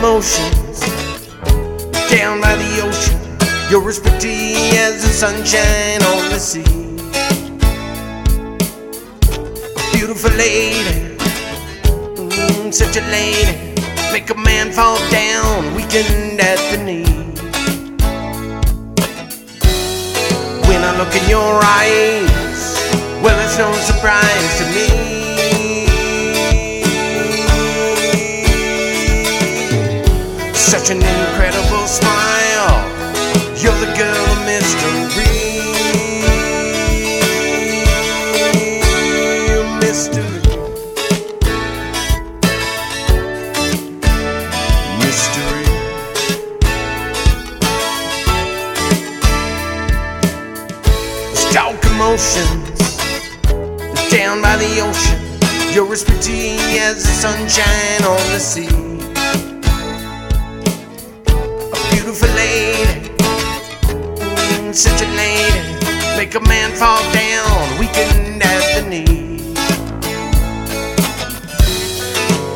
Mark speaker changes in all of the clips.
Speaker 1: emotions down by the ocean. You're as pretty as the sunshine on the sea. Beautiful lady, mm, such a lady, make a man fall down, weakened at the knee. When I look in your eyes, well, it's no surprise to me. Such an incredible smile. You're the girl of mystery. Mystery. Mystery. Stalk emotions down by the ocean. You're as pretty as the sunshine on the sea. Beautiful lady, such a lady, make a man fall down, weakened at the knee.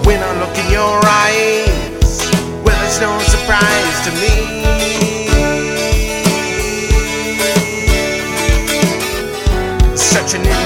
Speaker 1: When I look in your eyes, well, it's no surprise to me. Such an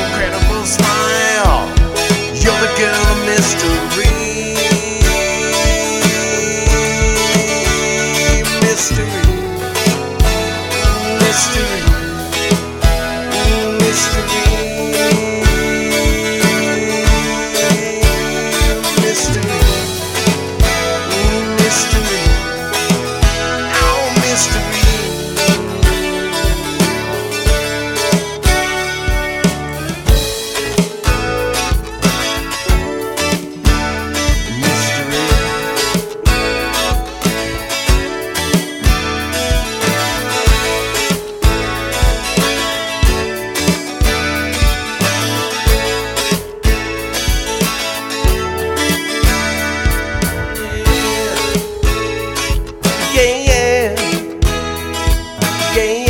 Speaker 1: ninguém.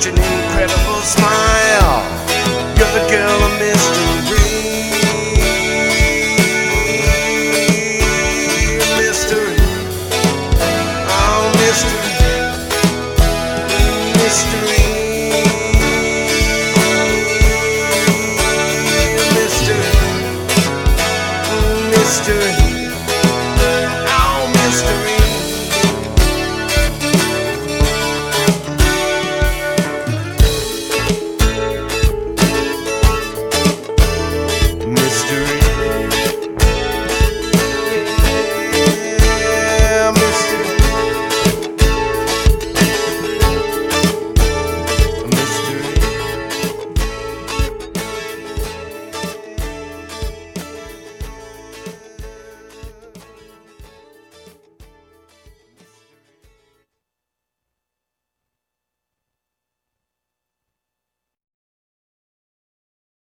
Speaker 1: such an incredible smile. You're the girl of mystery. Mystery. Oh, mystery. Mystery. Mystery. Mystery.